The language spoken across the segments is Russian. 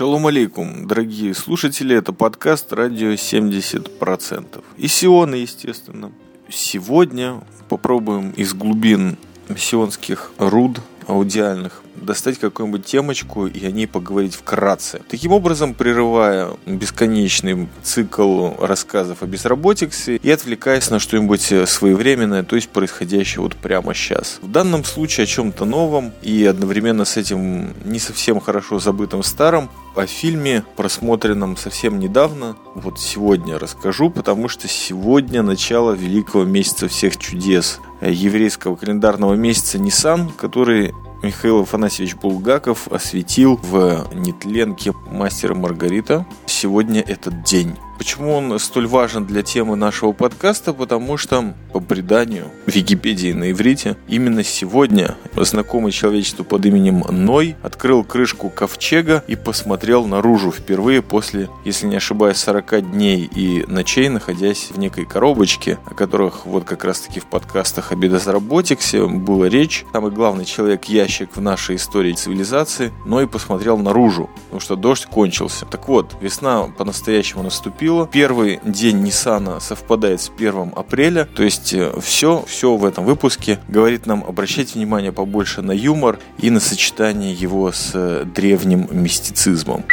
Шалом алейкум, дорогие слушатели, это подкаст «Радио 70%». И Сионы, естественно. Сегодня попробуем из глубин сионских руд аудиальных достать какую-нибудь темочку и о ней поговорить вкратце. Таким образом, прерывая бесконечный цикл рассказов о безработице и отвлекаясь на что-нибудь своевременное, то есть происходящее вот прямо сейчас. В данном случае о чем-то новом и одновременно с этим не совсем хорошо забытым старом, о фильме, просмотренном совсем недавно, вот сегодня расскажу, потому что сегодня начало великого месяца всех чудес еврейского календарного месяца Нисан, который Михаил Афанасьевич Булгаков осветил в нетленке «Мастера Маргарита». Сегодня этот день. Почему он столь важен для темы нашего подкаста? Потому что, по преданию Википедии на иврите, именно сегодня знакомый человечеству под именем Ной открыл крышку ковчега и посмотрел наружу впервые после, если не ошибаюсь, 40 дней и ночей, находясь в некой коробочке, о которых вот как раз-таки в подкастах о безработице была речь. Самый главный человек-ящик в нашей истории цивилизации, Ной посмотрел наружу, потому что дождь кончился. Так вот, весна по-настоящему наступила, наступило. Первый день Ниссана совпадает с 1 апреля. То есть все, э, все в этом выпуске говорит нам обращать внимание побольше на юмор и на сочетание его с э, древним мистицизмом.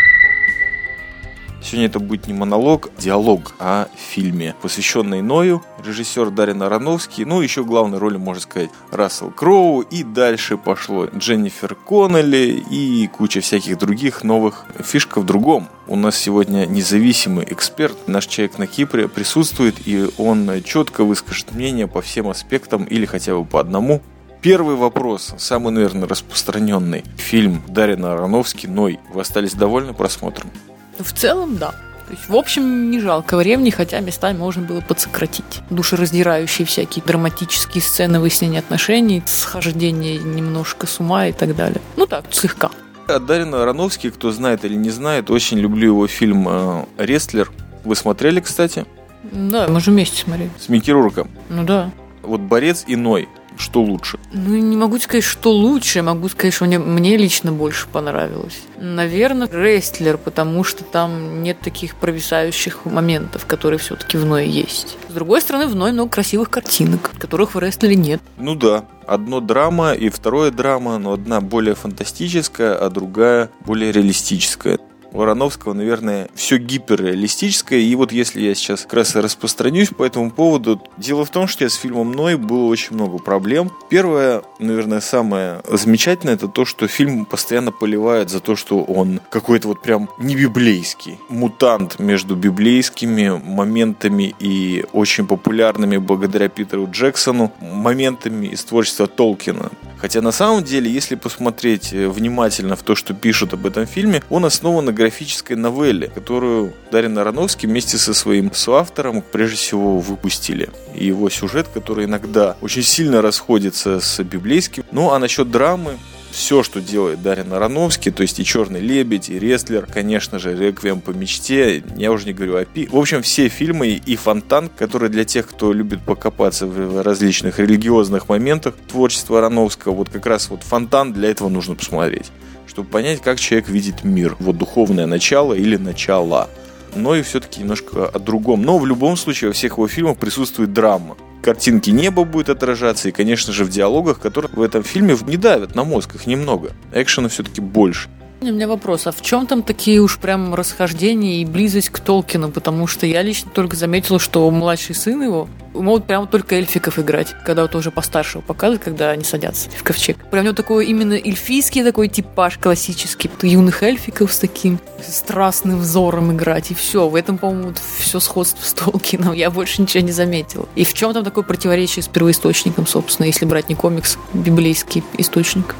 Сегодня это будет не монолог, а диалог о фильме, посвященный Ною, режиссер Дарин Ароновский, ну, еще главной роли, можно сказать, Рассел Кроу, и дальше пошло Дженнифер Коннелли и куча всяких других новых. Фишка в другом. У нас сегодня независимый эксперт, наш человек на Кипре присутствует, и он четко выскажет мнение по всем аспектам или хотя бы по одному. Первый вопрос, самый, наверное, распространенный. Фильм Дарина Ароновский «Ной». Вы остались довольны просмотром? Ну, в целом, да. То есть, в общем, не жалко времени, хотя местами можно было подсократить. Душераздирающие всякие драматические сцены выяснения отношений, схождение немножко с ума и так далее. Ну так, слегка. Дарин Ароновский, кто знает или не знает, очень люблю его фильм э, «Рестлер». Вы смотрели, кстати? Да, мы же вместе смотрели. С Микки Рурком. Ну да. Вот «Борец» и «Ной» что лучше? Ну, не могу сказать, что лучше. Могу сказать, что мне, мне лично больше понравилось. Наверное, рестлер, потому что там нет таких провисающих моментов, которые все-таки в Ной есть. С другой стороны, в Ной много красивых картинок, которых в рестлере нет. Ну да, одно драма и второе драма, но одна более фантастическая, а другая более реалистическая. Вороновского, наверное, все гиперреалистическое. И вот если я сейчас как раз распространюсь по этому поводу, дело в том, что с фильмом Ной было очень много проблем. Первое, наверное, самое замечательное, это то, что фильм постоянно поливает за то, что он какой-то вот прям не библейский. Мутант между библейскими моментами и очень популярными благодаря Питеру Джексону моментами из творчества Толкина. Хотя на самом деле, если посмотреть э, внимательно в то, что пишут об этом фильме, он основан на графической новелле, которую Дарин Ароновский вместе со своим соавтором прежде всего выпустили. И его сюжет, который иногда очень сильно расходится с библейским. Ну а насчет драмы, все, что делает Дарин Ароновский, то есть и «Черный лебедь», и «Рестлер», конечно же, «Реквием по мечте», я уже не говорю о Пи. В общем, все фильмы и «Фонтан», которые для тех, кто любит покопаться в различных религиозных моментах творчества Ароновского, вот как раз вот «Фонтан» для этого нужно посмотреть, чтобы понять, как человек видит мир, вот духовное начало или начало но и все-таки немножко о другом. Но в любом случае во всех его фильмах присутствует драма картинки неба будет отражаться, и, конечно же, в диалогах, которые в этом фильме не давят на мозг, их немного. Экшена все-таки больше. У меня вопрос, а в чем там такие уж прям расхождения и близость к Толкину? Потому что я лично только заметила, что младший сын его могут прям только эльфиков играть, когда вот уже постарше показывают, когда они садятся в ковчег. Прям у него такой именно эльфийский такой типаж классический, юных эльфиков с таким страстным взором играть, и все. В этом, по-моему, вот все сходство с Толкином. Я больше ничего не заметила. И в чем там такое противоречие с первоисточником, собственно, если брать не комикс, библейский источник?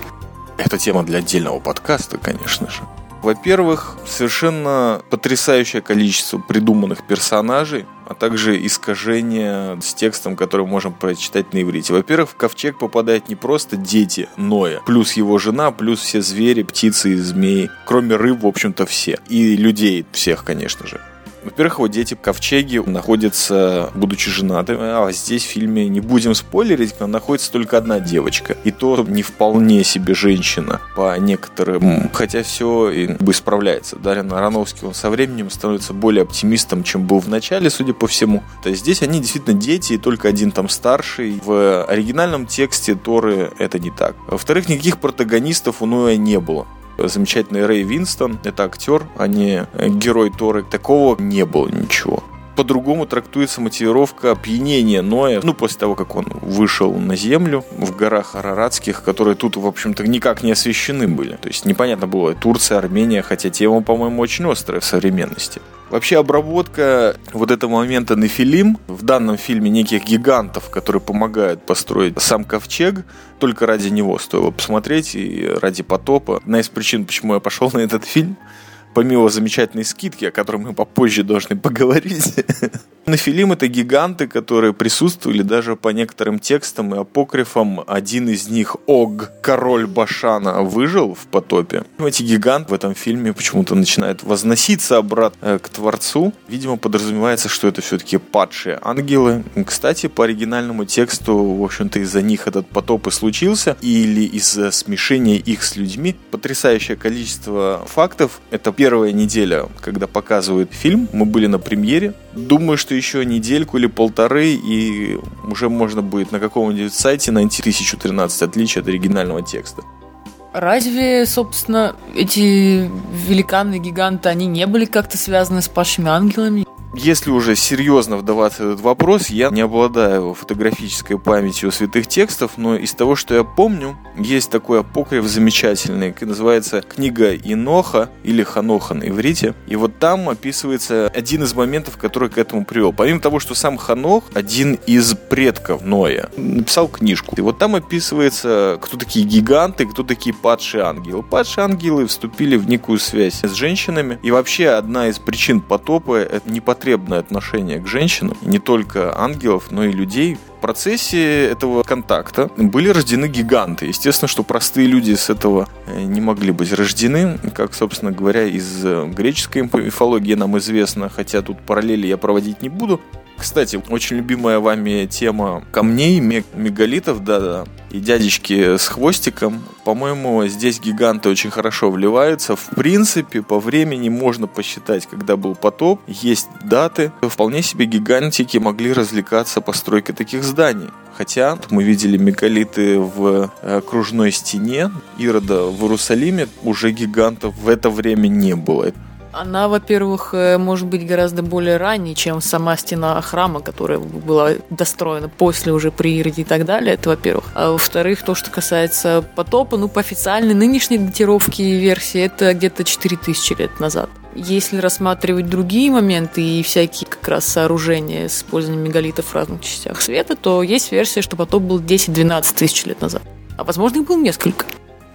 Это тема для отдельного подкаста, конечно же. Во-первых, совершенно потрясающее количество придуманных персонажей, а также искажения с текстом, который мы можем прочитать на иврите. Во-первых, в ковчег попадают не просто дети Ноя, плюс его жена, плюс все звери, птицы и змеи, кроме рыб, в общем-то, все. И людей всех, конечно же Во-первых, его дети в ковчеге находятся, будучи женатыми, а здесь в фильме, не будем спойлерить, но находится только одна девочка. И то не вполне себе женщина по некоторым, хотя все бы исправляется. Дарьян Ароновский, он со временем становится более оптимистом, чем был в начале, судя по всему. То есть здесь они действительно дети, и только один там старший. В оригинальном тексте Торы это не так. Во-вторых, никаких протагонистов у Ноя не было замечательный Рэй Винстон. Это актер, а не герой Торы. Такого не было ничего по-другому трактуется мотивировка опьянения Ноя, ну, после того, как он вышел на землю в горах Араратских, которые тут, в общем-то, никак не освещены были. То есть непонятно было, Турция, Армения, хотя тема, по-моему, очень острая в современности. Вообще обработка вот этого момента Нефилим в данном фильме неких гигантов, которые помогают построить сам ковчег, только ради него стоило посмотреть и ради потопа. Одна из причин, почему я пошел на этот фильм, помимо замечательной скидки, о которой мы попозже должны поговорить, Нафилим это гиганты, которые присутствовали даже по некоторым текстам и апокрифам. Один из них, Ог, король Башана, выжил в потопе. Эти гиганты в этом фильме почему-то начинают возноситься обратно э, к Творцу. Видимо, подразумевается, что это все-таки падшие ангелы. Кстати, по оригинальному тексту, в общем-то, из-за них этот потоп и случился, или из-за смешения их с людьми. Потрясающее количество фактов. Это первая неделя, когда показывают фильм. Мы были на премьере. Думаю, что еще недельку или полторы, и уже можно будет на каком-нибудь сайте найти 1013 отличий от оригинального текста. Разве, собственно, эти великаны, гиганты, они не были как-то связаны с падшими ангелами? Если уже серьезно вдаваться в этот вопрос, я не обладаю фотографической памятью святых текстов, но из того, что я помню, есть такой апокриф замечательный, называется «Книга Иноха» или Ханоха на иврите. И вот там описывается один из моментов, который к этому привел. Помимо того, что сам Ханох, один из предков Ноя, написал книжку. И вот там описывается, кто такие гиганты, кто такие падшие ангелы. Падшие ангелы вступили в некую связь с женщинами. И вообще одна из причин потопа – это непотребность потребное отношение к женщинам, не только ангелов, но и людей. В процессе этого контакта были рождены гиганты. Естественно, что простые люди с этого э, не могли быть рождены, как, собственно говоря, из э, греческой мифологии нам известно, хотя тут параллели я проводить не буду. Кстати, очень любимая вами тема камней, мегалитов, да-да, и дядечки с хвостиком. По-моему, здесь гиганты очень хорошо вливаются. В принципе, по времени можно посчитать, когда был потоп. Есть даты. Вполне себе гигантики могли развлекаться постройкой таких зданий. Хотя мы видели мегалиты в э, окружной стене Ирода в Иерусалиме, уже гигантов в это время не было. Она, во-первых, э, может быть гораздо более ранней, чем сама стена храма, которая была достроена после уже при Ироде и так далее. Это, во-первых. А во-вторых, то, что касается потопа, ну, по официальной нынешней датировке версии, это где-то 4000 лет назад. Если рассматривать другие моменты и всякие как раз сооружения с использованием мегалитов в разных частях света, то есть версия, что потоп был 10-12 тысяч лет назад. А возможно, их было несколько.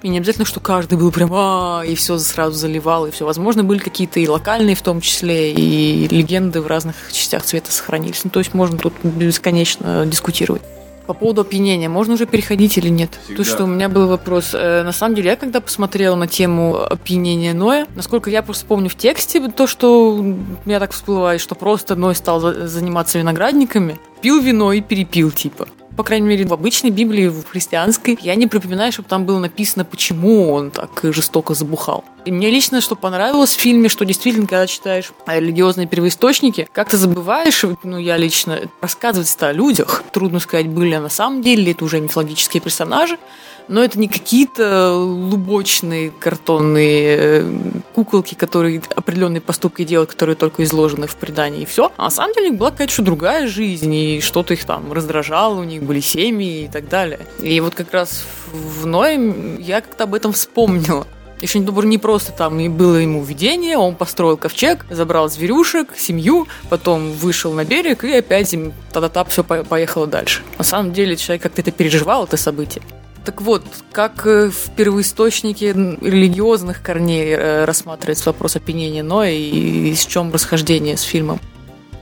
И не обязательно, что каждый был прям а и все сразу заливал, и все. Возможно, были какие-то и локальные в том числе, и легенды в разных частях цвета сохранились. Ну, то есть можно тут бесконечно дискутировать. По поводу опьянения, можно уже переходить или нет? Всегда. То, что у меня был вопрос. Э, на самом деле, я когда посмотрела на тему опьянения Ноя, насколько я просто помню в тексте, то, что у меня так всплывает, что просто Ной стал заниматься виноградниками, пил вино и перепил, типа по крайней мере, в обычной Библии, в христианской, я не припоминаю, чтобы там было написано, почему он так жестоко забухал. И мне лично, что понравилось в фильме, что действительно, когда читаешь религиозные первоисточники, как то забываешь, ну, я лично, рассказывать-то о людях. Трудно сказать, были на самом деле, это уже мифологические персонажи но это не какие-то лубочные картонные э, куколки, которые определенные поступки делают, которые только изложены в предании, и все. А на самом деле была какая-то другая жизнь, и что-то их там раздражало, у них были семьи и так далее. И вот как раз в Ное я как-то об этом вспомнила. Еще не не просто там и было ему видение, он построил ковчег, забрал зверюшек, семью, потом вышел на берег и опять им та-та-та все поехало дальше. На самом деле человек как-то это переживал, это событие. Так вот, как э, в первоисточнике религиозных корней э, рассматривается вопрос опьянения Ноя и с чем расхождение с фильмом?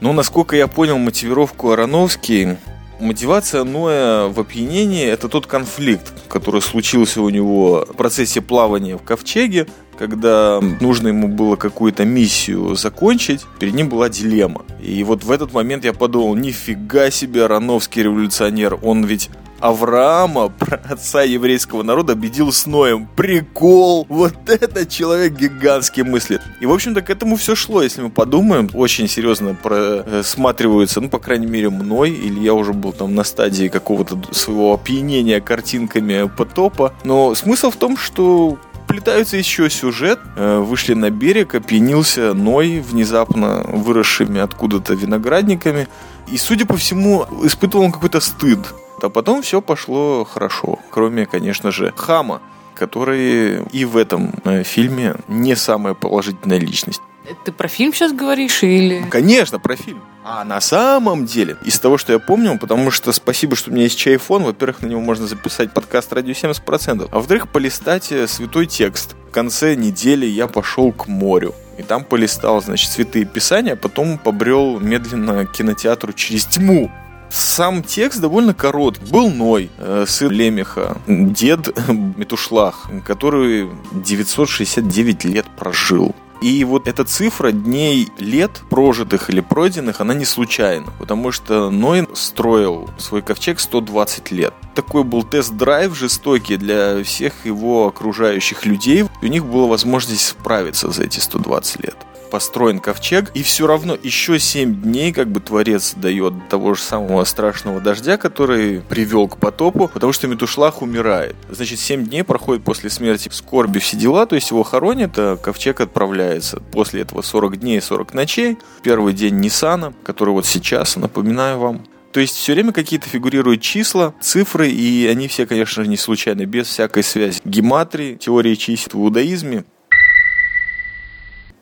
Ну, насколько я понял мотивировку Ароновский, мотивация Ноя в опьянении – это тот конфликт, который случился у него в процессе плавания в ковчеге, когда нужно ему было какую-то миссию закончить, перед ним была дилемма. И вот в этот момент я подумал, нифига себе, Ароновский революционер, он ведь Авраама, отца еврейского народа, обидел с Ноем. Прикол! Вот этот человек гигантский мыслит. И, в общем-то, к этому все шло, если мы подумаем. Очень серьезно просматриваются, ну, по крайней мере, мной, или я уже был там на стадии какого-то своего опьянения картинками потопа. Но смысл в том, что плетаются еще сюжет. Э, вышли на берег, опьянился Ной, внезапно выросшими откуда-то виноградниками. И, судя по всему, испытывал он какой-то стыд а потом все пошло хорошо. Кроме, конечно же, Хама, который и в этом э, фильме не самая положительная личность. Ты про фильм сейчас говоришь или... Конечно, про фильм. А на самом деле, из того, что я помню, потому что спасибо, что у меня есть чайфон, во-первых, на него можно записать подкаст радио 70%, а во-вторых, полистать э, святой текст. В конце недели я пошел к морю. И там полистал, значит, святые писания, а потом побрел медленно к кинотеатру через тьму. Сам текст довольно короткий. Был Ной, э, сын Лемеха, дед Метушлах, который 969 лет прожил. И вот эта цифра дней лет прожитых или пройденных, она не случайна, потому что Ной строил свой ковчег 120 лет. Такой был тест-драйв жестокий для всех его окружающих людей. У них была возможность справиться за эти 120 лет построен ковчег, и все равно еще 7 дней как бы Творец дает того же самого страшного дождя, который привел к потопу, потому что Метушлах умирает. Значит, 7 дней проходит после смерти скорби все дела, то есть его хоронят, а ковчег отправляется. После этого 40 дней, 40 ночей. Первый день Нисана, который вот сейчас, напоминаю вам, то есть все время какие-то фигурируют числа, цифры, и они все, конечно же, не случайны, без всякой связи. Гематрии, теории чисел в иудаизме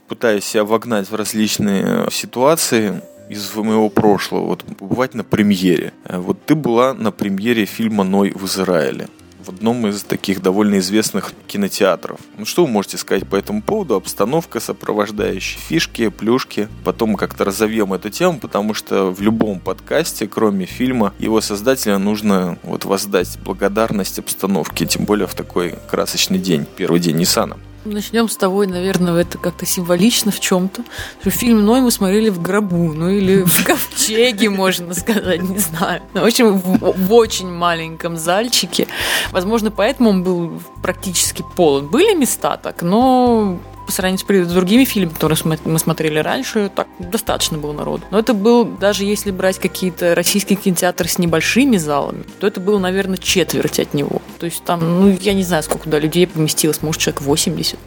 пытаюсь себя вогнать в различные ситуации из моего прошлого, вот побывать на премьере. Э, вот ты была на премьере фильма «Ной в Израиле» в одном из таких довольно известных кинотеатров. Ну что вы можете сказать по этому поводу? Обстановка, сопровождающие фишки, плюшки. Потом мы как-то разовьем эту тему, потому что в любом подкасте, кроме фильма, его создателя нужно вот воздать благодарность обстановке, тем более в такой красочный день, первый день Ниссана. Начнем с того, наверное, это как-то символично в чем-то. Что фильм Ной мы смотрели в гробу, ну или в ковчеге, можно сказать, не знаю. В общем, в, в очень маленьком зальчике. Возможно, поэтому он был практически полон. Были места так, но по сравнению с другими фильмами, которые мы смотрели раньше, так достаточно было народу. Но это был, даже если брать какие-то российские кинотеатры с небольшими залами, то это было, наверное, четверть от него. То есть там, ну, я не знаю, сколько туда людей поместилось, может, человек 80.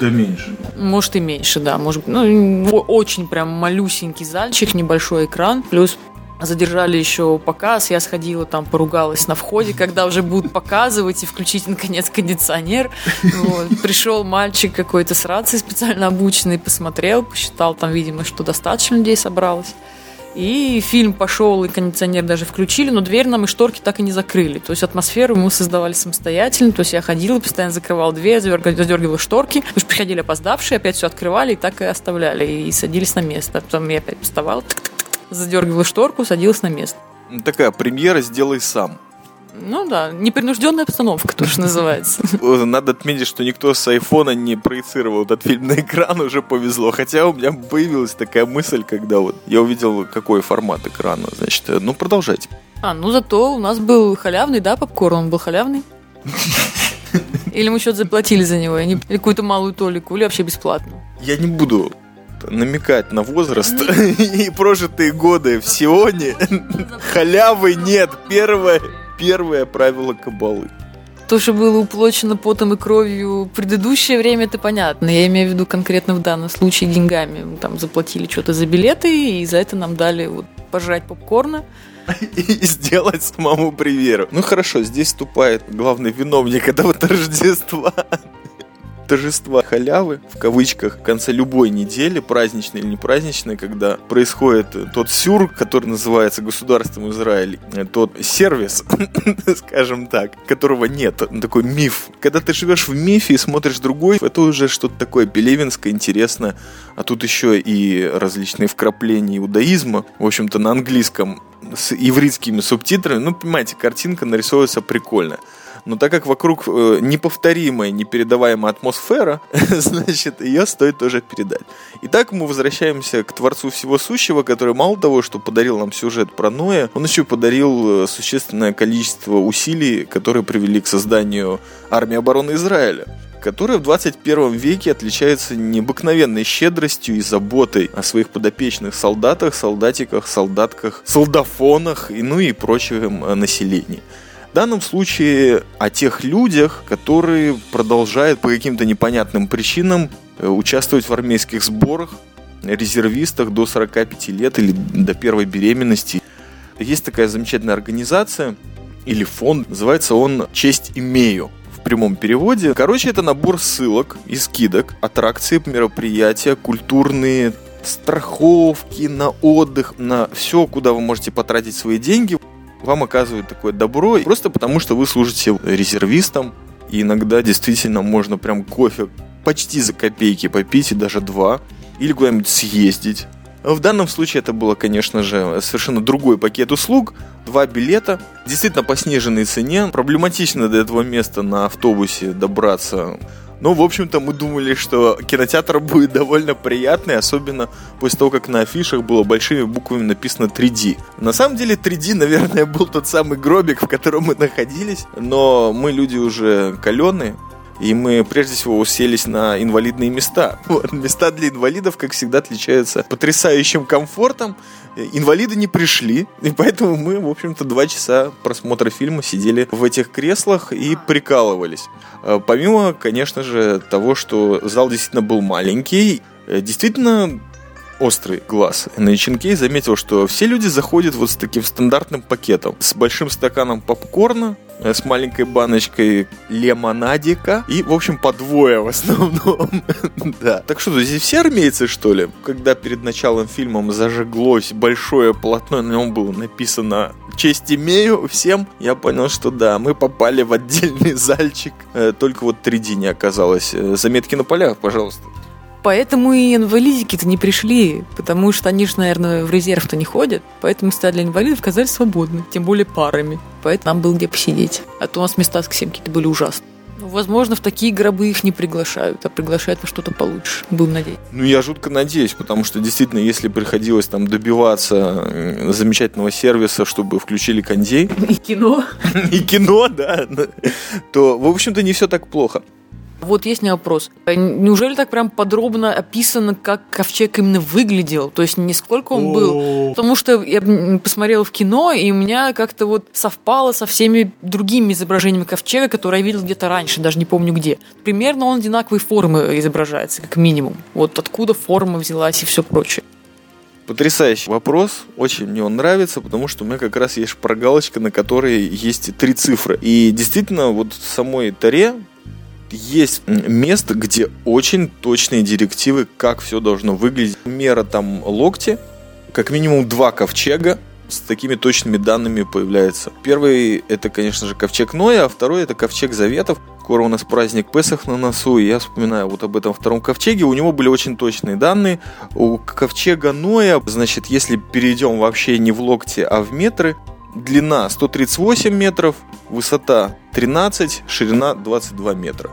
Да меньше. Может и меньше, да. Может, ну, очень прям малюсенький зальчик, небольшой экран, плюс задержали еще показ, я сходила там, поругалась на входе, когда уже будут показывать и включить, наконец, кондиционер. Вот. Пришел мальчик какой-то с рацией специально обученный, посмотрел, посчитал там, видимо, что достаточно людей собралось. И фильм пошел, и кондиционер даже включили, но дверь нам и шторки так и не закрыли. То есть атмосферу мы создавали самостоятельно. То есть я ходила, постоянно закрывала дверь, задергивала шторки. Потому что приходили опоздавшие, опять все открывали и так и оставляли. И садились на место. Потом я опять вставала, задергивала шторку, садилась на место. Такая премьера «Сделай сам». Ну да, непринужденная обстановка тоже называется. Надо отметить, что никто с айфона не проецировал этот фильм на экран, уже повезло. Хотя у меня появилась такая мысль, когда вот я увидел, какой формат экрана. Значит, э, ну продолжайте. А, ну зато у нас был халявный, да, попкорн? Он был халявный? Или мы что-то заплатили за него, или какую-то малую толику, или вообще бесплатно? Я не буду намекать на возраст и прожитые годы в Сионе. Халявы нет. Первое, первое правило кабалы. То, что было уплочено потом и кровью в предыдущее время, это понятно. Я имею в виду конкретно в данном случае деньгами. Мы там заплатили что-то за билеты, и за это нам дали вот пожрать попкорна. И сделать самому приверу. Ну хорошо, здесь вступает главный виновник этого Рождества торжества халявы, в кавычках, в конце любой недели, праздничной или не праздничной, когда происходит тот сюр, который называется государством Израиль, тот сервис, скажем так, которого нет, такой миф. Когда ты живешь в мифе и смотришь другой, это уже что-то такое пелевинское, интересное, а тут еще и различные вкрапления иудаизма, в общем-то, на английском с ивритскими субтитрами, ну, понимаете, картинка нарисовывается прикольно. Но так как вокруг э, неповторимая, непередаваемая атмосфера, значит, ее стоит тоже передать. Итак, мы возвращаемся к Творцу Всего Сущего, который мало того, что подарил нам сюжет про Ноя, он еще подарил э, существенное количество усилий, которые привели к созданию армии обороны Израиля которая в 21 веке отличается необыкновенной щедростью и заботой о своих подопечных солдатах, солдатиках, солдатках, солдафонах и ну и прочем э, населении. В данном случае о тех людях, которые продолжают по каким-то непонятным причинам э, участвовать в армейских сборах, резервистах до 45 лет или до первой беременности. Есть такая замечательная организация или фонд, называется он «Честь имею» прямом переводе. Короче, это набор ссылок и скидок, аттракции, мероприятия, культурные страховки на отдых, на все, куда вы можете потратить свои деньги. Вам оказывают такое добро просто потому, что вы служите резервистом. И иногда действительно можно прям кофе почти за копейки попить и даже два. Или куда-нибудь съездить в данном случае это было, конечно же, совершенно другой пакет услуг. Два билета, действительно по сниженной цене. Проблематично до этого места на автобусе добраться. Но, в общем-то, мы думали, что кинотеатр будет довольно приятный, особенно после того, как на афишах было большими буквами написано 3D. На самом деле 3D, наверное, был тот самый гробик, в котором мы находились, но мы люди уже каленые, и мы прежде всего уселись на инвалидные места. Вот, места для инвалидов, как всегда, отличаются потрясающим комфортом. Инвалиды не пришли, и поэтому мы, в общем-то, два часа просмотра фильма сидели в этих креслах и прикалывались. А, помимо, конечно же, того, что зал действительно был маленький, э, действительно острый глаз на Иченкей заметил, что все люди заходят вот с таким стандартным пакетом. С большим стаканом попкорна, э, с маленькой баночкой лемонадика и, в общем, по двое в основном. да. Так что, здесь все армейцы, что ли? Когда перед началом фильма зажиглось большое полотно, на нем было написано «Честь имею всем», я понял, что да, мы попали в отдельный зальчик. Э, только вот 3D не оказалось. Э, заметки на полях, пожалуйста. Поэтому и инвалидики-то не пришли, потому что они же, наверное, в резерв-то не ходят, поэтому места для инвалидов оказались свободны, тем более парами. Поэтому нам было где посидеть. А то у нас места с какие-то были ужасные. Ну, возможно, в такие гробы их не приглашают, а приглашают во что-то получше. Будем надеяться. Ну, я жутко надеюсь, потому что действительно, если приходилось там добиваться замечательного сервиса, чтобы включили кондей... И кино. И кино, да. То, в общем-то, не все так плохо. Вот есть у меня вопрос. Неужели так прям подробно описано, как ковчег именно выглядел? То есть не сколько он был? Потому что я посмотрела в кино, и у меня как-то вот совпало со всеми другими изображениями ковчега, которые я видел где-то раньше, даже не помню где. Примерно он одинаковой формы изображается, как минимум. Вот откуда форма взялась и все прочее. Потрясающий вопрос, очень мне он нравится, потому что у меня как раз есть прогалочка, на которой есть три цифры. И действительно, вот в самой Таре есть место, где очень точные директивы, как все должно выглядеть. Мера там локти, как минимум два ковчега, с такими точными данными появляется. Первый это, конечно же, ковчег Ноя, а второй это ковчег Заветов. Скоро у нас праздник Песах на носу, и я вспоминаю вот об этом втором ковчеге. У него были очень точные данные. У ковчега Ноя, значит, если перейдем вообще не в локти, а в метры, длина 138 метров, высота 13, ширина 22 метра.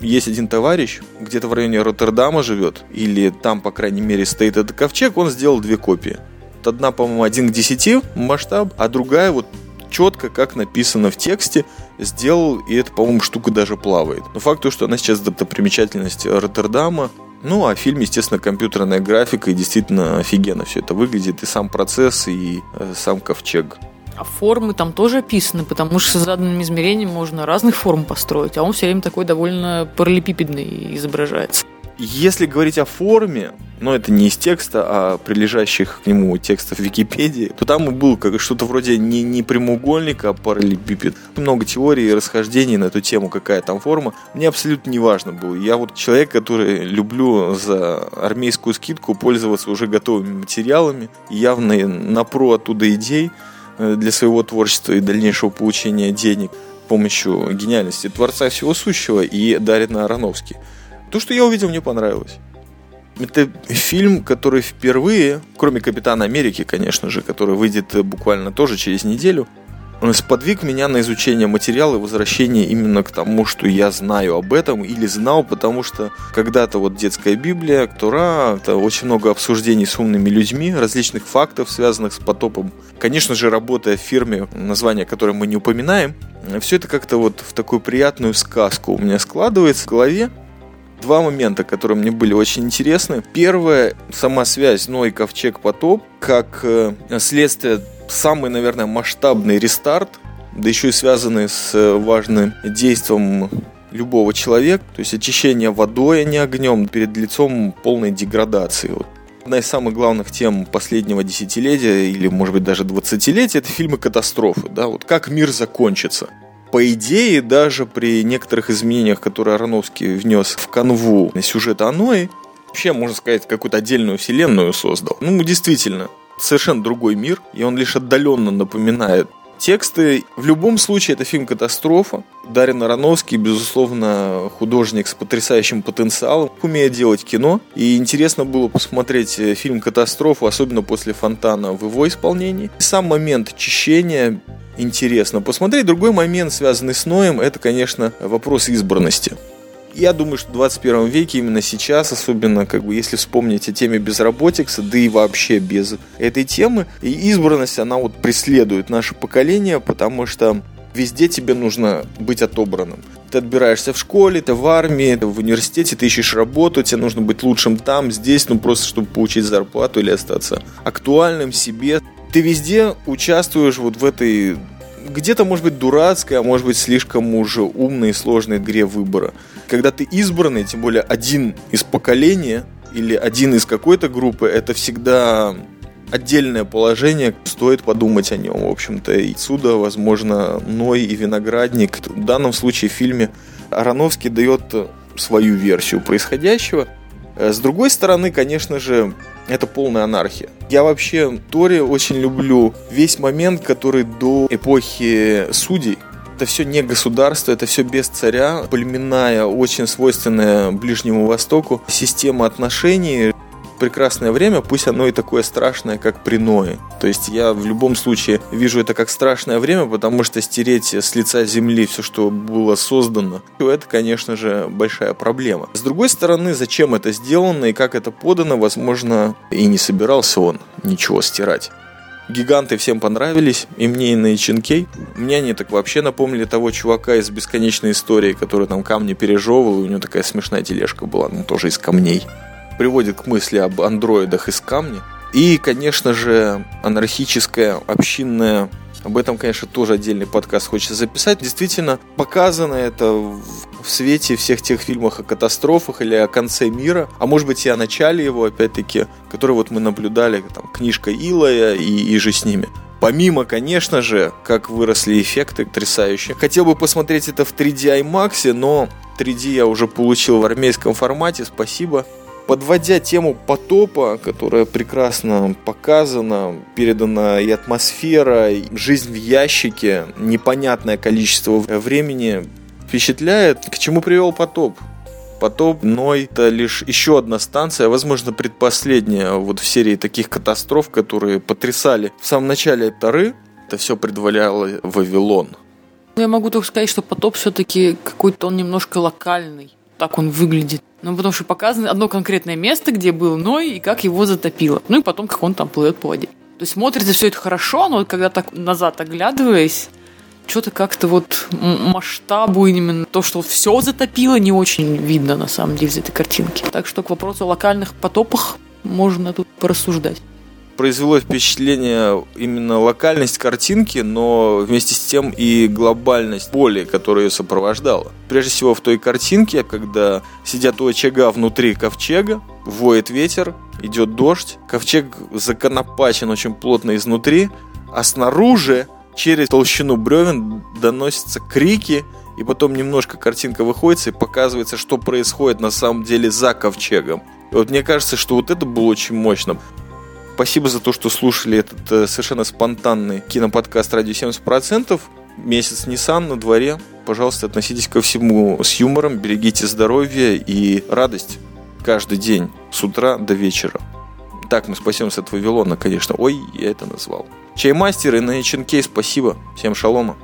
Есть один товарищ, где-то в районе Роттердама живет, или там, по крайней мере, стоит этот ковчег, он сделал две копии. Одна, по-моему, 1 к 10 масштаб, а другая вот четко, как написано в тексте, сделал, и это, по-моему, штука даже плавает. Но факт то, что она сейчас достопримечательность Роттердама, ну, а фильм, естественно, компьютерная графика, и действительно офигенно все это выглядит, и сам процесс, и э, сам ковчег. А формы там тоже описаны, потому что с заданным измерением можно разных форм построить, а он все время такой довольно параллелепипедный изображается. Если говорить о форме, но это не из текста, а прилежащих к нему текстов Википедии, то там было как что-то вроде не, не прямоугольника, а параллелепипед. Много теорий и расхождений на эту тему, какая там форма. Мне абсолютно не важно было. Я вот человек, который люблю за армейскую скидку пользоваться уже готовыми материалами, явно на про оттуда идей. Э, для своего творчества и дальнейшего получения денег с помощью гениальности Творца Всего Сущего и Дарина Ароновски. То, что я увидел, мне понравилось. Это фильм, который впервые, кроме Капитана Америки, конечно же, который выйдет буквально тоже через неделю, сподвиг меня на изучение материала и возвращение именно к тому, что я знаю об этом или знал, потому что когда-то вот детская Библия, Тура, это очень много обсуждений с умными людьми, различных фактов, связанных с потопом. Конечно же, работая в фирме, название которой мы не упоминаем, все это как-то вот в такую приятную сказку у меня складывается в голове. Два момента, которые мне были очень интересны. Первое, сама связь Ной, Ковчег, Потоп, как э, следствие самый, наверное, масштабный рестарт, да еще и связанный с э, важным действием любого человека, то есть очищение водой, а не огнем, перед лицом полной деградации. Одна из самых главных тем последнего десятилетия, или, может быть, даже двадцатилетия, это фильмы катастрофы. Да? Вот как мир закончится. По идее, даже при некоторых изменениях, которые Ароновский внес в канву сюжета Анои, вообще, можно сказать, какую-то отдельную вселенную создал. Ну, действительно, совершенно другой мир, и он лишь отдаленно напоминает тексты. В любом случае, это фильм «Катастрофа». Дарин Ароновский, безусловно, художник с потрясающим потенциалом, умеет делать кино. И интересно было посмотреть э, фильм «Катастрофу», особенно после «Фонтана» в его исполнении. Сам момент очищения интересно посмотреть. Другой момент, связанный с Ноем, это, конечно, вопрос избранности. Я думаю, что в 21 веке именно сейчас, особенно как бы если вспомнить о теме безработицы, да и вообще без этой темы, и избранность, она вот преследует наше поколение, потому что везде тебе нужно быть отобранным. Ты отбираешься в школе, ты в армии, ты в университете, ты ищешь работу, тебе нужно быть лучшим там, здесь, ну просто чтобы получить зарплату или остаться актуальным себе. Ты везде участвуешь вот в этой где-то, может быть, дурацкой, а может быть, слишком уже умной и сложной игре выбора. Когда ты избранный, тем более один из поколения или один из какой-то группы, это всегда отдельное положение, стоит подумать о нем, в общем-то. И отсюда, возможно, Ной и Виноградник. В данном случае в фильме Ароновский дает свою версию происходящего. С другой стороны, конечно же, это полная анархия. Я вообще Тори очень люблю весь момент, который до эпохи судей, это все не государство, это все без царя, племенная, очень свойственная Ближнему Востоку система отношений, прекрасное время, пусть оно и такое страшное, как при Ное. То есть я в любом случае вижу это как страшное время, потому что стереть с лица земли все, что было создано, это, конечно же, большая проблема. С другой стороны, зачем это сделано и как это подано, возможно, и не собирался он ничего стирать. Гиганты всем понравились, и мне, и на Иченкей. Мне они так вообще напомнили того чувака из бесконечной истории, который там камни пережевывал, и у него такая смешная тележка была, ну тоже из камней приводит к мысли об андроидах из камня. И, конечно же, анархическая, общинная об этом, конечно, тоже отдельный подкаст хочется записать. Действительно, показано это в свете всех тех фильмов о катастрофах или о конце мира, а может быть и о начале его, опять-таки, который вот мы наблюдали, там, книжка Илая и, и же с ними. Помимо, конечно же, как выросли эффекты потрясающие. Хотел бы посмотреть это в 3D IMAX, но 3D я уже получил в армейском формате, спасибо подводя тему потопа, которая прекрасно показана, передана и атмосфера, и жизнь в ящике, непонятное количество времени впечатляет. К чему привел потоп? Потоп, Ной, это лишь еще одна станция, возможно, предпоследняя вот в серии таких катастроф, которые потрясали в самом начале Тары. Это все предваряло Вавилон. Ну, я могу только сказать, что потоп все-таки какой-то он немножко локальный. Так он выглядит. Ну, потому что показано одно конкретное место, где был Ной и как его затопило. Ну и потом, как он там плывет по воде. То есть смотрится все это хорошо, но когда так назад оглядываясь, что-то как-то вот масштабу именно то, что все затопило, не очень видно на самом деле из этой картинки. Так что к вопросу о локальных потопах можно тут порассуждать произвело впечатление именно локальность картинки, но вместе с тем и глобальность боли, которая ее сопровождала. Прежде всего в той картинке, когда сидят у очага внутри ковчега, воет ветер, идет дождь, ковчег законопачен очень плотно изнутри, а снаружи через толщину бревен доносятся крики, и потом немножко картинка выходит и показывается, что происходит на самом деле за ковчегом. И вот мне кажется, что вот это было очень мощно. Спасибо за то, что слушали этот э, совершенно спонтанный киноподкаст «Радио 70%». Месяц Nissan на дворе. Пожалуйста, относитесь ко всему с юмором, берегите здоровье и радость каждый день с утра до вечера. Так мы спасемся от Вавилона, конечно. Ой, я это назвал. Чаймастер и на Ченкей спасибо. Всем шалома.